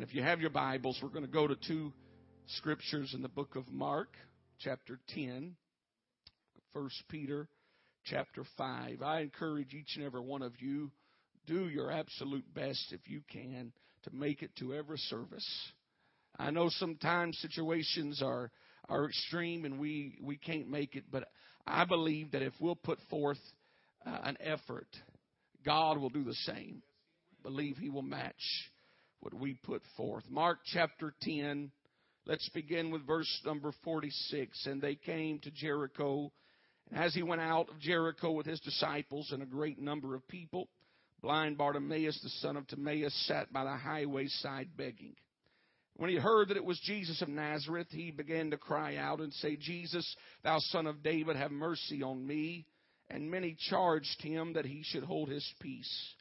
And if you have your Bibles, we're going to go to two scriptures in the book of Mark, chapter 10, 1 Peter, chapter 5. I encourage each and every one of you, do your absolute best if you can to make it to every service. I know sometimes situations are are extreme and we we can't make it, but I believe that if we'll put forth uh, an effort, God will do the same. Believe He will match what we put forth. Mark chapter 10, let's begin with verse number 46. And they came to Jericho. And as he went out of Jericho with his disciples and a great number of people, blind Bartimaeus, the son of Timaeus, sat by the highway side begging. When he heard that it was Jesus of Nazareth, he began to cry out and say, Jesus, thou son of David, have mercy on me. And many charged him that he should hold his peace.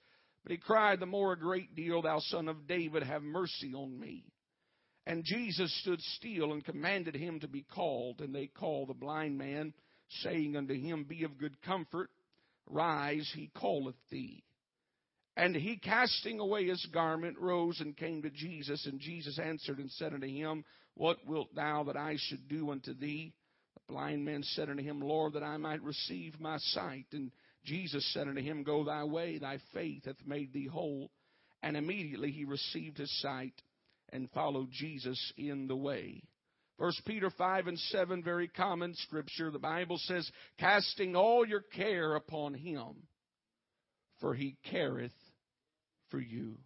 But he cried the more a great deal, Thou son of David, have mercy on me. And Jesus stood still and commanded him to be called. And they called the blind man, saying unto him, Be of good comfort, rise, he calleth thee. And he, casting away his garment, rose and came to Jesus. And Jesus answered and said unto him, What wilt thou that I should do unto thee? The blind man said unto him, Lord, that I might receive my sight. And Jesus said unto him, Go thy way, thy faith hath made thee whole. And immediately he received his sight and followed Jesus in the way. First Peter 5 and 7, very common scripture. The Bible says, Casting all your care upon him, for he careth for you.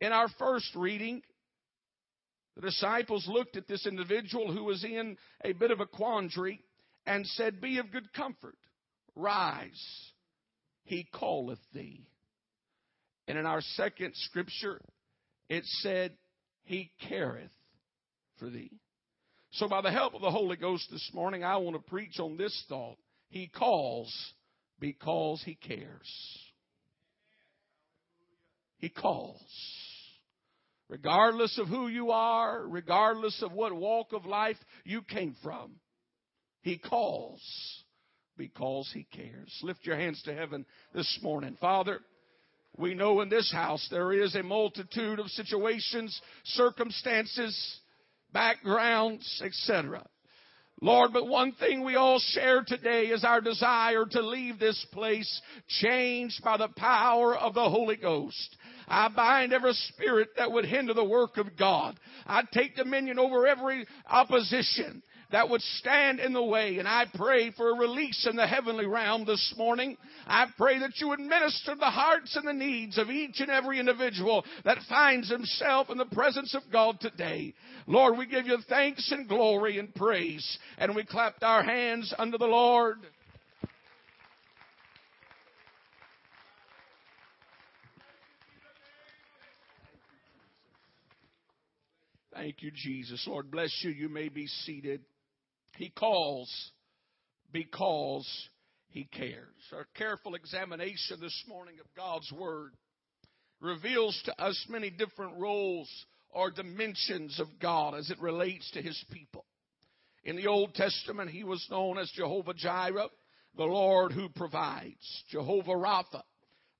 In our first reading, the disciples looked at this individual who was in a bit of a quandary and said, Be of good comfort. Rise, he calleth thee. And in our second scripture, it said, He careth for thee. So, by the help of the Holy Ghost this morning, I want to preach on this thought. He calls because He cares. He calls. Regardless of who you are, regardless of what walk of life you came from, He calls because He cares. Lift your hands to heaven this morning. Father, we know in this house there is a multitude of situations, circumstances, backgrounds, etc. Lord, but one thing we all share today is our desire to leave this place changed by the power of the Holy Ghost. I bind every spirit that would hinder the work of God. I take dominion over every opposition that would stand in the way. And I pray for a release in the heavenly realm this morning. I pray that you would minister the hearts and the needs of each and every individual that finds himself in the presence of God today. Lord, we give you thanks and glory and praise. And we clapped our hands unto the Lord. Thank you, Jesus. Lord, bless you. You may be seated. He calls because He cares. Our careful examination this morning of God's Word reveals to us many different roles or dimensions of God as it relates to His people. In the Old Testament, He was known as Jehovah Jireh, the Lord who provides. Jehovah Rapha,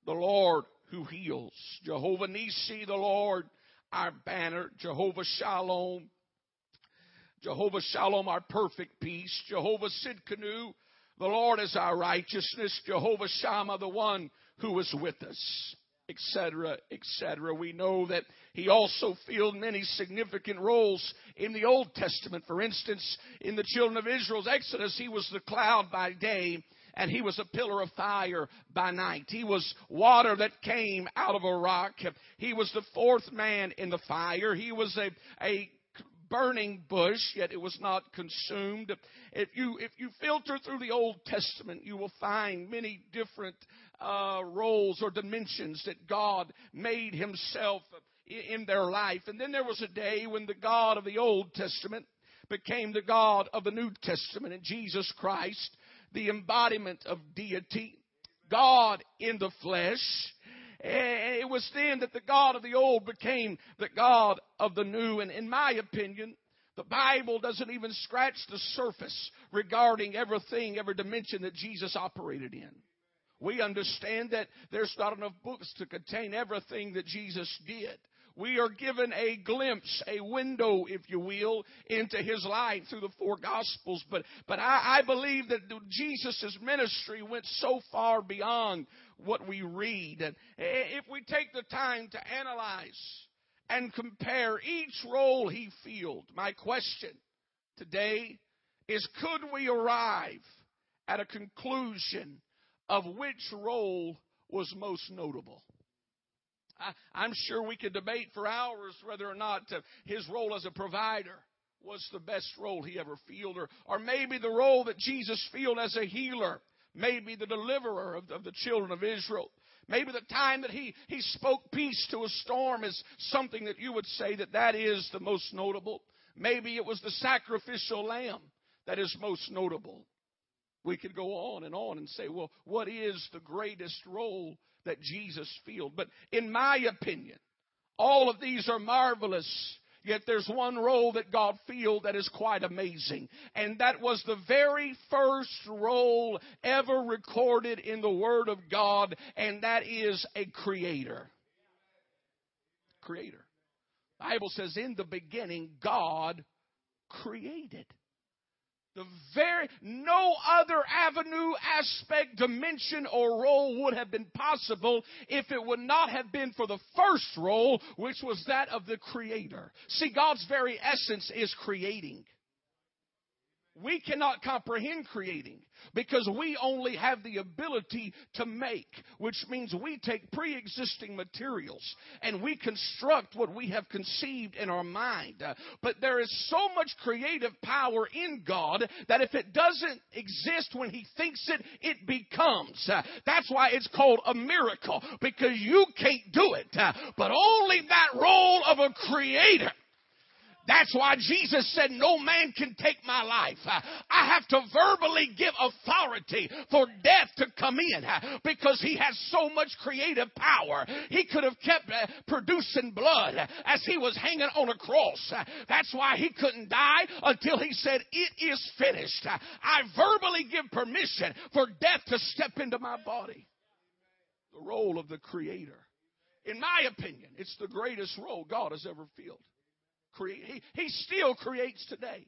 the Lord who heals. Jehovah Nisi, the Lord our banner. Jehovah Shalom, Jehovah Shalom, our perfect peace. Jehovah Sidkenu, the Lord is our righteousness. Jehovah Shammah, the one who is with us, etc., etc. We know that he also filled many significant roles in the Old Testament. For instance, in the children of Israel's Exodus, he was the cloud by day and he was a pillar of fire by night. He was water that came out of a rock. He was the fourth man in the fire. He was a, a burning bush, yet it was not consumed. If you, if you filter through the Old Testament, you will find many different uh, roles or dimensions that God made Himself in their life. And then there was a day when the God of the Old Testament became the God of the New Testament, and Jesus Christ, the embodiment of deity, God in the flesh, Eh, it was then that the God of the old became the God of the new. And in my opinion, the Bible doesn't even scratch the surface regarding everything, every dimension that Jesus operated in. We understand that there's not enough books to contain everything that Jesus did. We are given a glimpse, a window, if you will, into his life through the four gospels. But, but I, I believe that Jesus' ministry went so far beyond what we read. And if we take the time to analyze and compare each role he filled, my question today is could we arrive at a conclusion of which role was most notable? I, am sure we could debate for hours whether or not uh, his role as a provider was the best role he ever filled, or, or maybe the role that Jesus filled as a healer, maybe the deliverer of, of the children of Israel. Maybe the time that he, he spoke peace to a storm is something that you would say that that is the most notable. Maybe it was the sacrificial lamb that is most notable. We could go on and on and say, well, what is the greatest role that Jesus filled? But in my opinion, all of these are marvelous. Yet there's one role that God filled that is quite amazing. And that was the very first role ever recorded in the Word of God, and that is a creator. Creator. The Bible says in the beginning God created. The very, no other avenue, aspect, dimension, or role would have been possible if it would not have been for the first role, which was that of the Creator. See, God's very essence is creating. We cannot comprehend creating because we only have the ability to make, which means we take pre existing materials and we construct what we have conceived in our mind. But there is so much creative power in God that if it doesn't exist when He thinks it, it becomes. That's why it's called a miracle because you can't do it, but only that role of a creator that's why Jesus said, No man can take my life. I have to verbally give authority for death to come in because he has so much creative power. He could have kept uh, producing blood as he was hanging on a cross. That's why he couldn't die until he said, It is finished. I verbally give permission for death to step into my body. The role of the Creator. In my opinion, it's the greatest role God has ever filled create. He, he still creates today.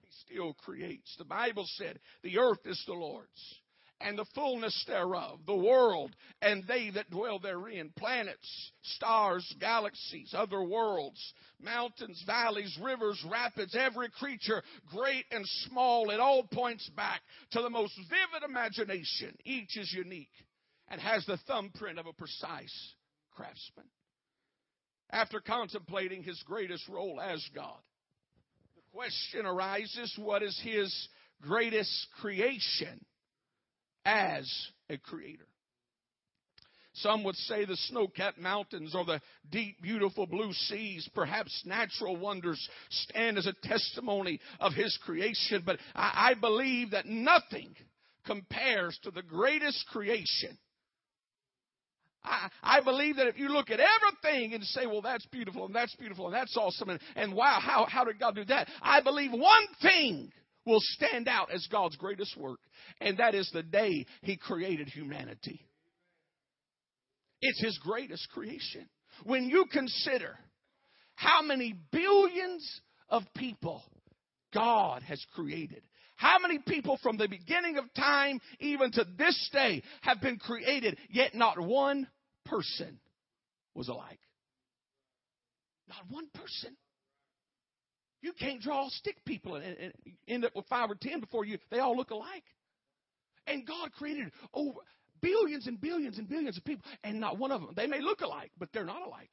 He still creates. The Bible said, The earth is the Lord's, and the fullness thereof, the world, and they that dwell therein, planets, stars, galaxies, other worlds, mountains, valleys, rivers, rapids, every creature, great and small, it all points back to the most vivid imagination. Each is unique and has the thumbprint of a precise craftsman after contemplating his greatest role as God. The question arises what is his greatest creation as a creator? Some would say the snow capped mountains or the deep, beautiful blue seas, perhaps natural wonders, stand as a testimony of His creation. But I, I believe that nothing compares to the greatest creation I, I believe that if you look at everything and say, well, that's beautiful and that's beautiful and that's awesome and, and wow, how, how did God do that? I believe one thing will stand out as God's greatest work, and that is the day He created humanity. It's His greatest creation. When you consider how many billions of people God has created, how many people from the beginning of time, even to this day, have been created, yet not one person was alike? Not one person. You can't draw stick people and, and end up with five or ten before you they all look alike. And God created over billions and billions and billions of people, and not one of them. They may look alike, but they're not alike.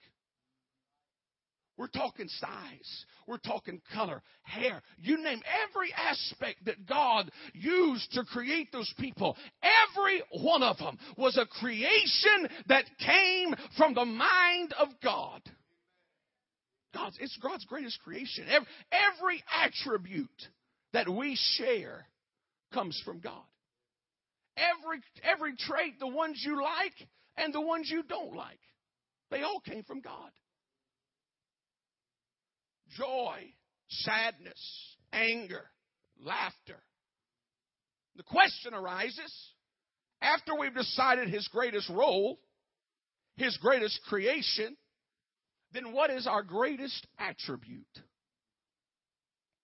We're talking size. We're talking color, hair. You name every aspect that God used to create those people. Every one of them was a creation that came from the mind of God. God's, it's God's greatest creation. Every, every attribute that we share comes from God. Every, every trait, the ones you like and the ones you don't like, they all came from God joy, sadness, anger, laughter. The question arises after we've decided his greatest role, his greatest creation, then what is our greatest attribute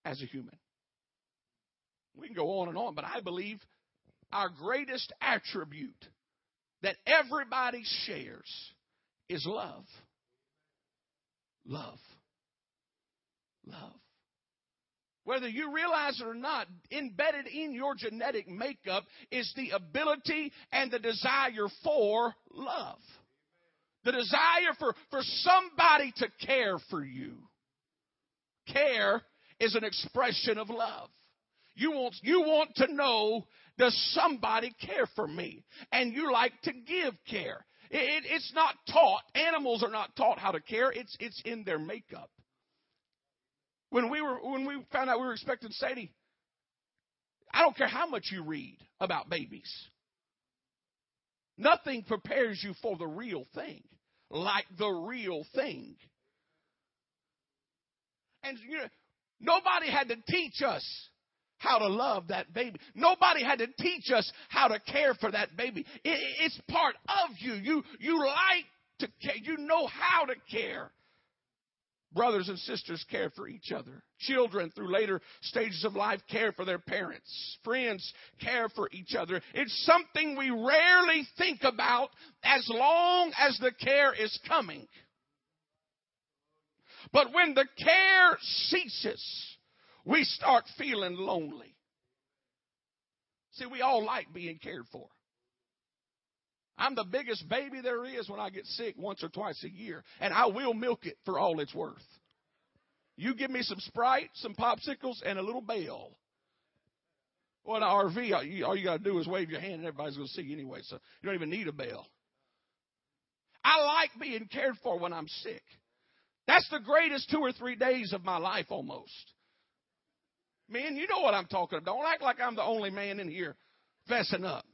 as a human? We can go on and on, but I believe our greatest attribute that everybody shares is love. Love. Love. Whether you realize it or not, embedded in your genetic makeup is the ability and the desire for love. The desire for, for somebody to care for you. Care is an expression of love. You want, you want to know, does somebody care for me? And you like to give care. It, it, it's not taught. Animals are not taught how to care. It's, it's in their makeup. When we were, when we found out we were expecting Sadie, I don't care how much you read about babies. Nothing prepares you for the real thing like the real thing. And you know, nobody had to teach us how to love that baby. Nobody had to teach us how to care for that baby. It, it's part of you. You you like to care. You know how to care. Brothers and sisters care for each other. Children, through later stages of life, care for their parents. Friends care for each other. It's something we rarely think about as long as the care is coming. But when the care ceases, we start feeling lonely. See, we all like being cared for. I'm the biggest baby there is when I get sick once or twice a year, and I will milk it for all it's worth. You give me some Sprite, some popsicles, and a little bell. Well, an RV, all you, you got to do is wave your hand, and everybody's going to see you anyway, so you don't even need a bell. I like being cared for when I'm sick. That's the greatest two or three days of my life almost. Man, you know what I'm talking about. Don't act like I'm the only man in here fessing up.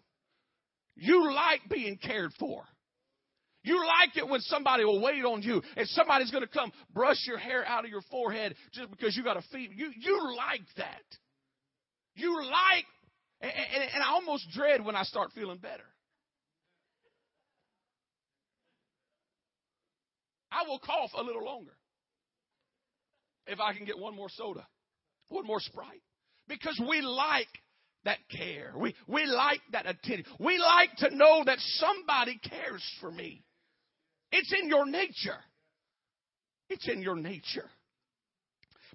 You like being cared for. You like it when somebody will wait on you and somebody's going to come brush your hair out of your forehead just because you got a fever. You, you like that. You like, and, and, and I almost dread when I start feeling better. I will cough a little longer if I can get one more soda, one more Sprite. Because we like that care. We, we like that attention. We like to know that somebody cares for me. It's in your nature. It's in your nature.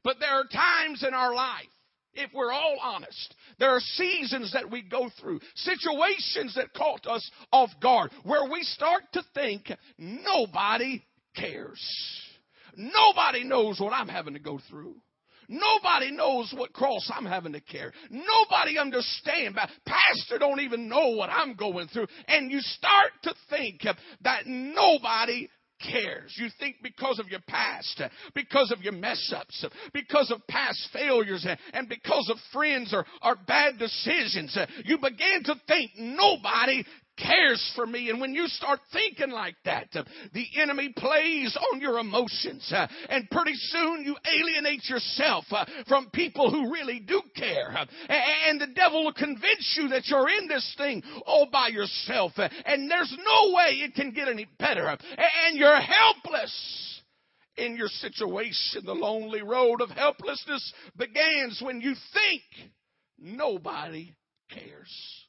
But there are times in our life, if we're all honest, there are seasons that we go through, situations that caught us off guard, where we start to think nobody cares. Nobody knows what I'm having to go through. Nobody knows what cross I'm having to carry. Nobody understands. Pastor don't even know what I'm going through. And you start to think that nobody cares. You think because of your past, because of your mess ups, because of past failures, and because of friends or, or bad decisions, you begin to think nobody cares for me. And when you start thinking like that, uh, the enemy plays on your emotions. Uh, and pretty soon you alienate yourself uh, from people who really do care. And the devil will convince you that you're in this thing all by yourself. And there's no way it can get any better. And you're helpless in your situation. The lonely road of helplessness begins when you think nobody cares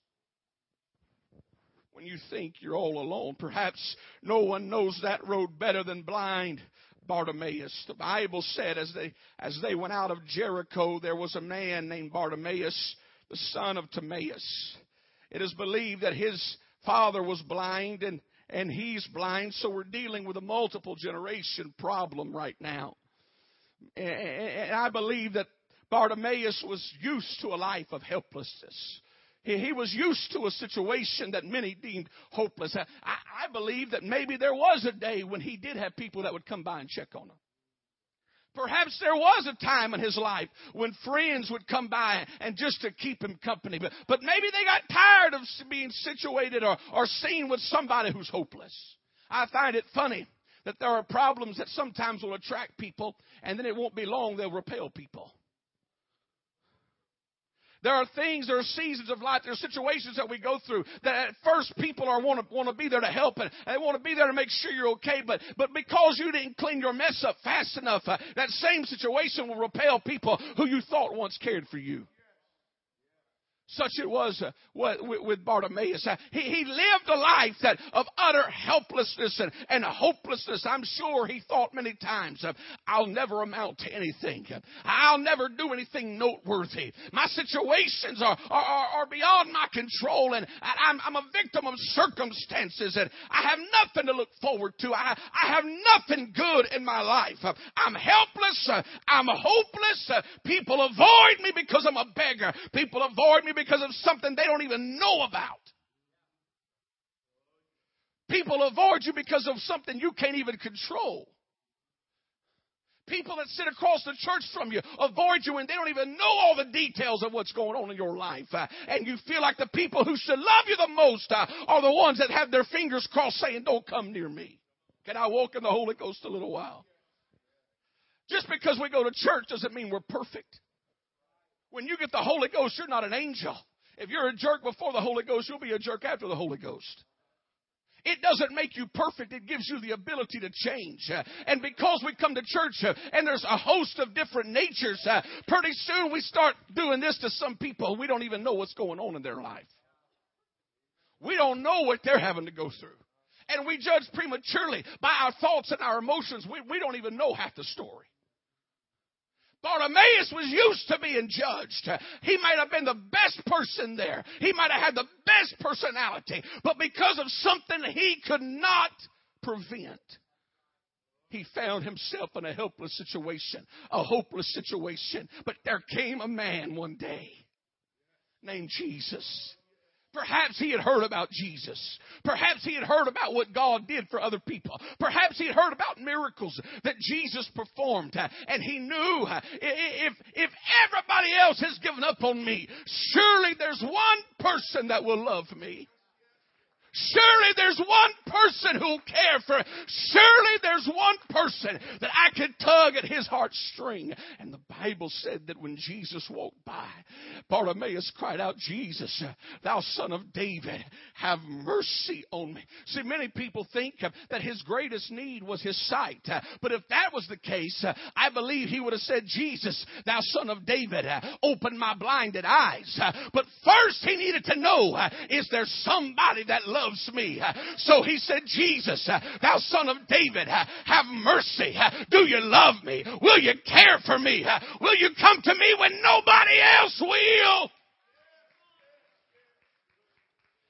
when you think you're all alone. Perhaps no one knows that road better than blind Bartimaeus. The Bible said as they, as they went out of Jericho, there was a man named Bartimaeus, the son of Timaeus. It is believed that his father was blind and, and he's blind, so we're dealing with a multiple generation problem right now. And I believe that Bartimaeus was used to a life of helplessness. He, he was used to a situation that many deemed hopeless. I, I believe that maybe there was a day when he did have people that would come by and check on him. Perhaps there was a time in his life when friends would come by and just to keep him company. But, but maybe they got tired of being situated or, or seen with somebody who's hopeless. I find it funny that there are problems that sometimes will attract people and then it won't be long they'll repel people. There are things, there are seasons of life, there are situations that we go through that at first people are want to want to be there to help and, they want to be there to make sure you're okay. But but because you didn't clean your mess up fast enough, uh, that same situation will repel people who you thought once cared for you. Such it was uh, with Bartimaeus. Uh, he, lived a life that of utter helplessness and, and hopelessness. I'm sure he thought many times, I'll never amount to anything. I'll never do anything noteworthy. My situations are, are, are beyond my control and I'm, I'm a victim of circumstances and I have nothing to look forward to. I, I have nothing good in my life. I'm helpless. I'm hopeless. People avoid me because I'm a beggar. People avoid me because of something they don't even know about. People avoid you because of something you can't even control. People that sit across the church from you avoid you and they don't even know all the details of what's going on in your life. Uh, and you feel like the people who should love you the most uh, are the ones that have their fingers crossed saying, Don't come near me. Can I walk in the Holy Ghost a little while? Just because we go to church doesn't mean we're perfect. When you get the Holy Ghost, you're not an angel. If you're a jerk before the Holy Ghost, you'll be a jerk after the Holy Ghost. It doesn't make you perfect. It gives you the ability to change. And because we come to church and there's a host of different natures, pretty soon we start doing this to some people. We don't even know what's going on in their life. We don't know what they're having to go through. And we judge prematurely by our thoughts and our emotions. We, we don't even know half the story. Bartimaeus was used to being judged. He might have been the best person there. He might have had the best personality. But because of something he could not prevent, he found himself in a helpless situation, a hopeless situation. But there came a man one day named Jesus Perhaps he had heard about Jesus. Perhaps he had heard about what God did for other people. Perhaps he had heard about miracles that Jesus performed. And he knew if, if everybody else has given up on me, surely there's one person that will love me. Surely there's one person who'll care for it. Surely there's one person that I could tug at his heartstring. And the Bible said that when Jesus walked by, Bartimaeus cried out, Jesus, thou son of David, have mercy on me. See, many people think that his greatest need was his sight. But if that was the case, I believe he would have said, Jesus, thou son of David, open my blinded eyes. But first he needed to know, is there somebody that loves loves me. So he said, Jesus, thou son of David, have mercy. Do you love me? Will you care for me? Will you come to me when nobody else will?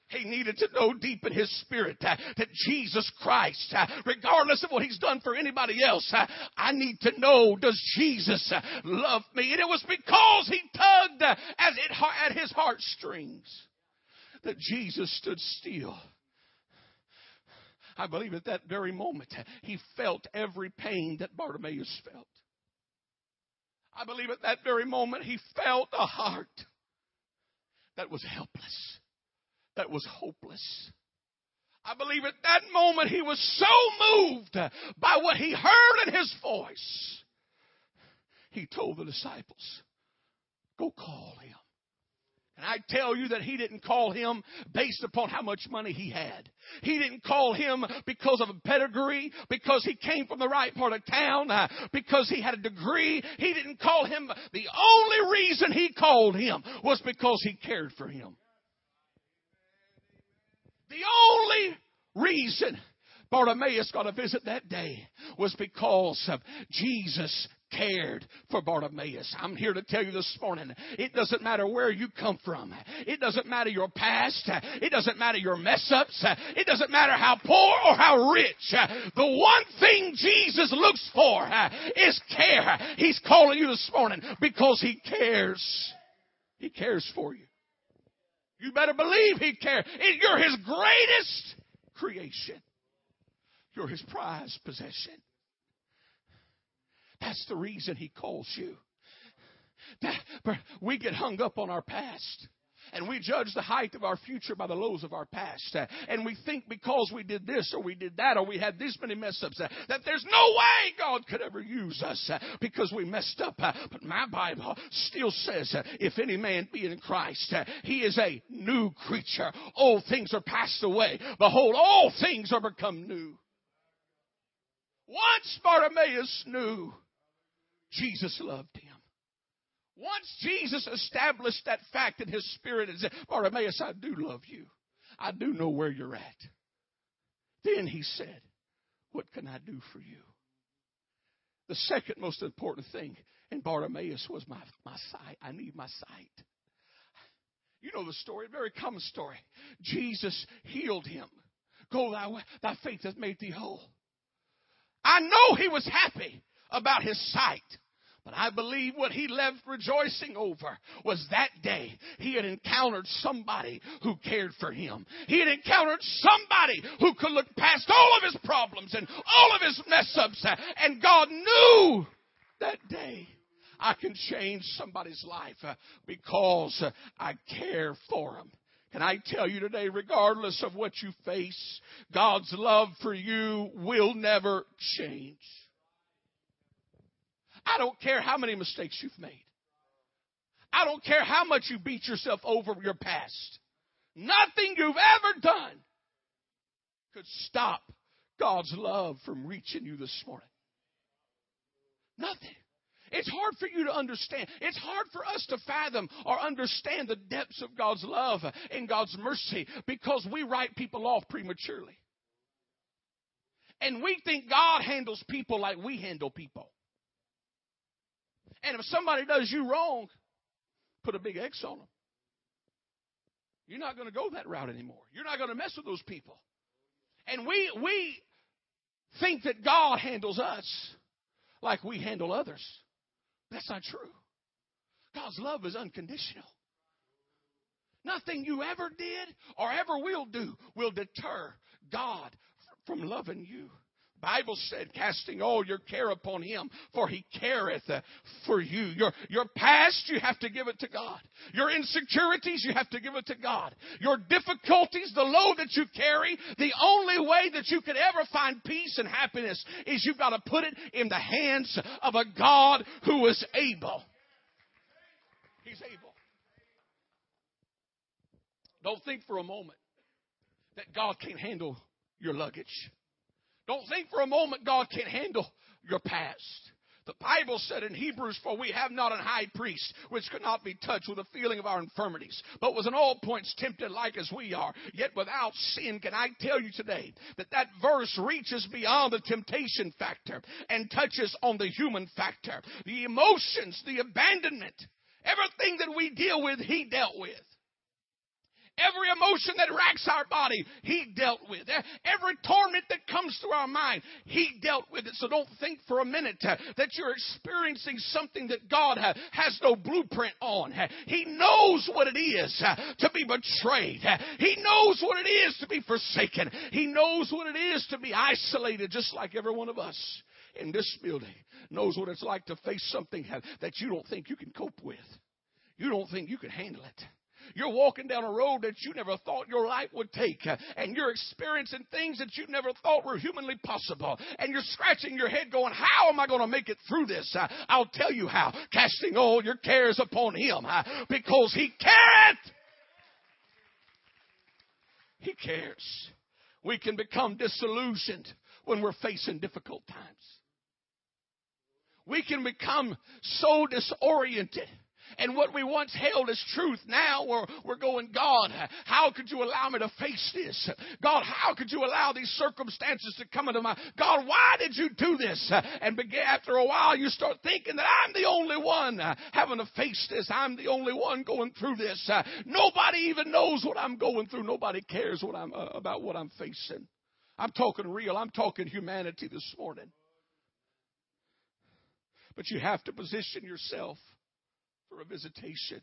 He needed to know deep in his spirit uh, that Jesus Christ, uh, regardless of what he's done for anybody else, uh, I need to know does Jesus love me? And it was because he tugged as it, at his heartstrings that Jesus stood still I believe at that very moment he felt every pain that Bartimaeus felt. I believe at that very moment he felt a heart that was helpless, that was hopeless. I believe at that moment he was so moved by what he heard in his voice. He told the disciples, Go call him. And I tell you that he didn't call him based upon how much money he had. He didn't call him because of a pedigree, because he came from the right part of town, uh, because he had a degree. He didn't call him. The only reason he called him was because he cared for him. The only reason Bartimaeus got a visit that day was because of Jesus cared for Bartimaeus. I'm here to tell you this morning, it doesn't matter where you come from. It doesn't matter your past. It doesn't matter your mess ups. It doesn't matter how poor or how rich. The one thing Jesus looks for is care. He's calling you this morning because He cares. He cares for you. You better believe He cares. You're His greatest creation. You're His prized possession. That's the reason He calls you. That, we get hung up on our past. And we judge the height of our future by the lows of our past. And we think because we did this or we did that or we had this many mess ups that there's no way God could ever use us because we messed up. But my Bible still says, if any man be in Christ, he is a new creature. Old things are passed away. Behold, all things are become new. Once Bartimaeus knew Jesus loved him. Once Jesus established that fact in his spirit and said, Bartimaeus, I do love you. I do know where you're at. Then he said, What can I do for you? The second most important thing in Bartimaeus was my, my sight. I need my sight. You know the story, a very common story. Jesus healed him. Go thy way, thy faith has made thee whole. I know he was happy about his sight. But I believe what he left rejoicing over was that day he had encountered somebody who cared for him. He had encountered somebody who could look past all of his problems and all of his mess ups. And God knew that day I can change somebody's life uh, because uh, I care for them. Can I tell you today, regardless of what you face, God's love for you will never change. I don't care how many mistakes you've made. I don't care how much you beat yourself over your past. Nothing you've ever done could stop God's love from reaching you this morning. Nothing. It's hard for you to understand. It's hard for us to fathom or understand the depths of God's love and God's mercy because we write people off prematurely. And we think God handles people like we handle people. And if somebody does you wrong, put a big X on them. You're not going to go that route anymore. You're not going to mess with those people. And we we think that God handles us like we handle others. That's not true. God's love is unconditional. Nothing you ever did or ever will do will deter God from loving you. Bible said, casting all your care upon him, for he careth uh, for you. Your, your past, you have to give it to God. Your insecurities, you have to give it to God. Your difficulties, the load that you carry, the only way that you could ever find peace and happiness is you've got to put it in the hands of a God who is able. He's able. Don't think for a moment that God can't handle your luggage. Don't think for a moment God can't handle your past. The Bible said in Hebrews, for we have not an high priest which could not be touched with the feeling of our infirmities, but was in all points tempted like as we are, yet without sin. Can I tell you today that that verse reaches beyond the temptation factor and touches on the human factor, the emotions, the abandonment, everything that we deal with, he dealt with. Every emotion that racks our body, He dealt with. Every torment that comes through our mind, He dealt with it. So don't think for a minute uh, that you're experiencing something that God uh, has no blueprint on. Uh, he knows what it is to be betrayed. He knows what it is to be forsaken. He knows what it is to be isolated, just like every one of us in this building knows what it's like to face something that you don't think you can cope with. You don't think you can handle it. You're walking down a road that you never thought your life would take, and you're experiencing things that you never thought were humanly possible. And you're scratching your head going, How am I going to make it through this? I'll tell you how. Casting all your cares upon Him because He cares. He cares. We can become disillusioned when we're facing difficult times. We can become so disoriented and what we once held as truth, now we're, we're going, God, how could you allow me to face this? God, how could you allow these circumstances to come into my, God, why did you do this? And after a while, you start thinking that I'm the only one having to face this. I'm the only one going through this. Nobody even knows what I'm going through. Nobody cares what I'm, uh, about what I'm facing. I'm talking real. I'm talking humanity this morning. But you have to position yourself for a visitation.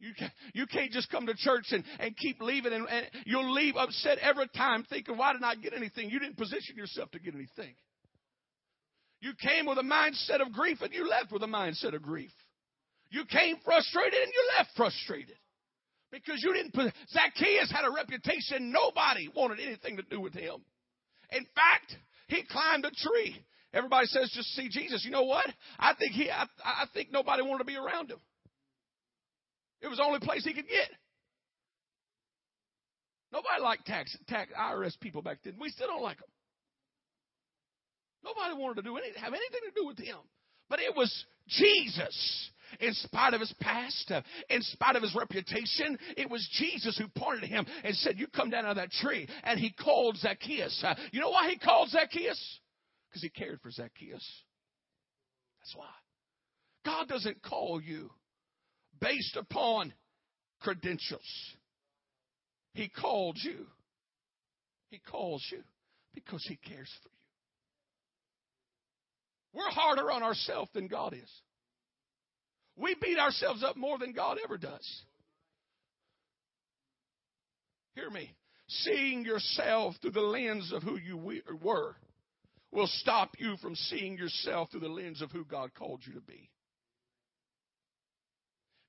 You can't, you can't just come to church and, and keep leaving, and, and you'll leave upset every time thinking, why didn't I get anything? You didn't position yourself to get anything. You came with a mindset of grief, and you left with a mindset of grief. You came frustrated, and you left frustrated. Because you didn't Zacchaeus had a reputation. Nobody wanted anything to do with him. In fact, he climbed a tree. Everybody says just see Jesus. You know what? I think he, I, I think nobody wanted to be around him. It was the only place he could get. Nobody liked tax, tax IRS people back then. We still don't like them. Nobody wanted to do any, have anything to do with him. But it was Jesus. In spite of his past, in spite of his reputation, it was Jesus who pointed him and said, You come down out of that tree. And he called Zacchaeus. You know why he called Zacchaeus? Because he cared for Zacchaeus. That's why. God doesn't call you based upon credentials. He called you. He calls you because He cares for you. We're harder on ourselves than God is. We beat ourselves up more than God ever does. Hear me. Seeing yourself through the lens of who you were will stop you from seeing yourself through the lens of who God called you to be.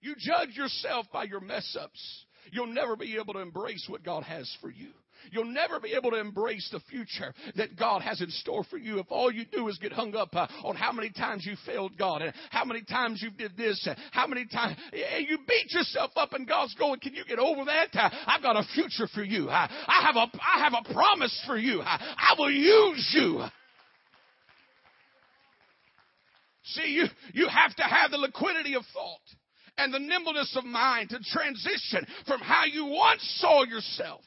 You judge yourself by your mess ups. You'll never be able to embrace what God has for you. You'll never be able to embrace the future that God has in store for you if all you do is get hung up uh, on how many times you failed God and how many times you did this, and how many times you beat yourself up and God's going, can you get over that? Uh, I've got a future for you. I, I have a, I have a promise for you. I, I will use you. See, you, you have to have the liquidity of thought and the nimbleness of mind to transition from how you once saw yourself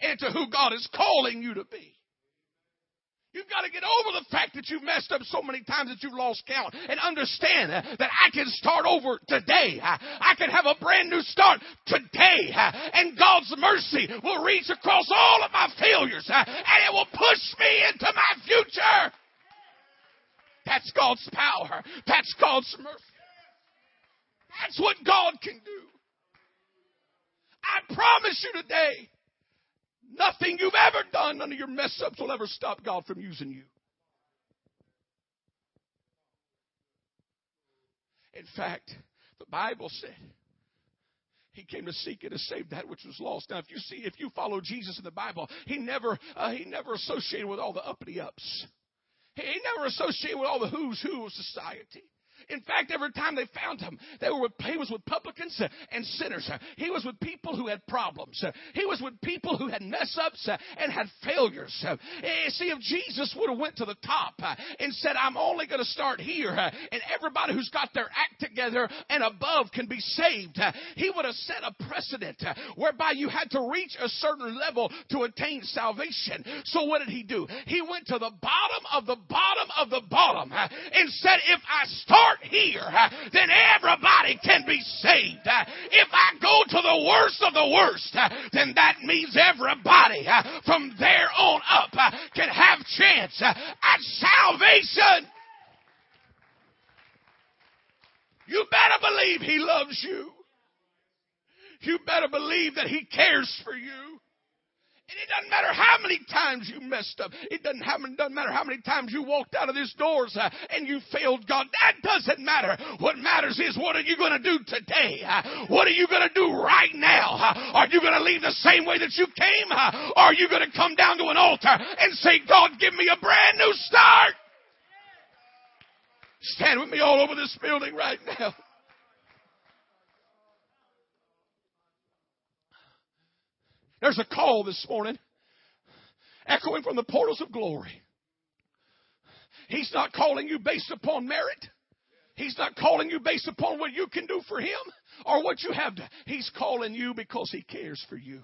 into who God is calling you to be. You've got to get over the fact that you've messed up so many times that you've lost count and understand uh, that I can start over today. Uh, I can have a brand new start today. Uh, and God's mercy will reach across all of my failures and it will push me into my future. That's God's power. That's God's mercy. That's what God can do. I promise you today, nothing you've ever done, none of your mess ups will ever stop God from using you. In fact, the Bible said he came to seek and to save that which was lost. Now, if you see, if you follow Jesus in the Bible, he never, uh, he never associated with all the uppity ups. He never associated with all the who's who of society. In fact, every time they found him, they were with, he was with publicans and sinners. He was with people who had problems. He was with people who had mess ups and had failures. Eh, see, if Jesus would have went to the top and said, I'm only going to start here and everybody who's got their act together and above can be saved, he would have set a precedent whereby you had to reach a certain level to attain salvation. So what did he do? He went to the bottom of the bottom of the bottom and said, if I start start here, uh, then everybody can be saved. Uh, if I go to the worst of the worst, uh, then that means everybody from there on up can have chance at salvation. You better believe He loves you. You better believe that He cares for you. And it doesn't matter how many times you messed up. It doesn't, doesn't matter how many times you walked out of these doors uh, and you failed God. That doesn't matter. What matters is what are you going to do today? Uh, what are you going to do right now? Uh, are you going to leave the same way that you came? Uh, are you going to come down to an altar and say, God, give me a brand new start? Stand with me all over this building right now. There's a call this morning echoing from the portals of glory. He's not calling you based upon merit. He's not calling you based upon what you can do for him or what you have done. He's calling you because he cares for you.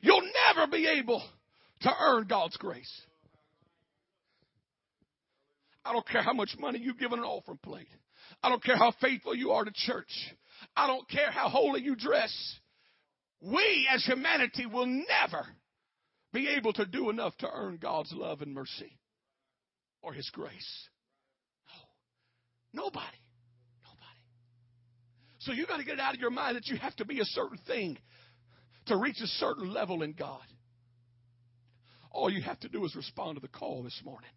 You'll never be able to earn God's grace. I don't care how much money you give in an offering plate. I don't care how faithful you are to church. I don't care how holy you dress we as humanity will never be able to do enough to earn God's love and mercy or His grace. No. Nobody. Nobody. So you got to get it out of your mind that you have to be a certain thing to reach a certain level in God. All you have to do is respond to the call this morning.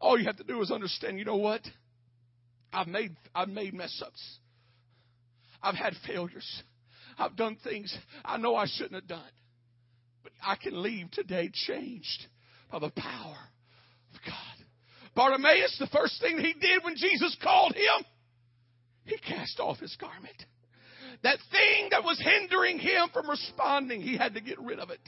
All you have to do is understand, you know what? I've made I've made mess ups. I've had failures. I've done things I know I shouldn't have done. But I can leave today changed by the power of God. Bartimaeus, the first thing he did when Jesus called him, he cast off his garment. That thing that was hindering him from responding, he had to get rid of it.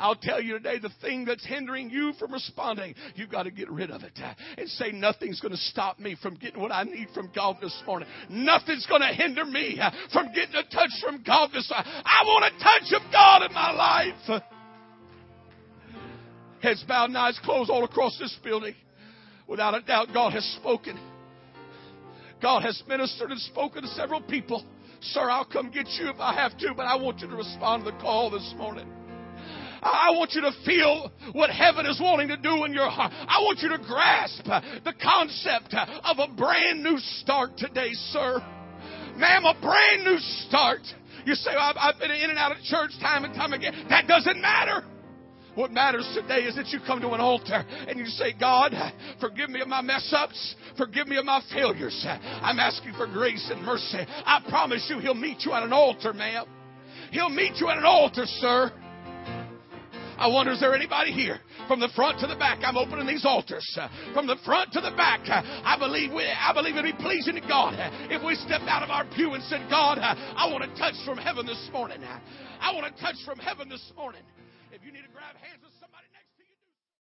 I'll tell you today, the thing that's hindering you from responding, you've got to get rid of it. Uh, and say, nothing's going to stop me from getting what I need from God this morning. Nothing's going to hinder me uh, from getting a touch from God this morning. I want a touch of God in my life. Heads bowed and eyes closed all across this building. Without a doubt, God has spoken. God has ministered and spoken to several people. Sir, I'll come get you if I have to, but I want you to respond to the call this morning. I want you to feel what heaven is wanting to do in your heart. I want you to grasp the concept of a brand new start today, sir. Ma'am, a brand new start. You say, well, I've been in and out of church time and time again. That doesn't matter. What matters today is that you come to an altar and you say, God, forgive me of my mess ups. Forgive me of my failures. I'm asking for grace and mercy. I promise you, He'll meet you at an altar, ma'am. He'll meet you at an altar, sir. I wonder, is there anybody here from the front to the back? I'm opening these altars uh, from the front to the back. Uh, I believe we, I believe it'd be pleasing to God uh, if we stepped out of our pew and said, God, I want to touch from heaven this morning. I want to touch from heaven this morning. If you need to grab hands.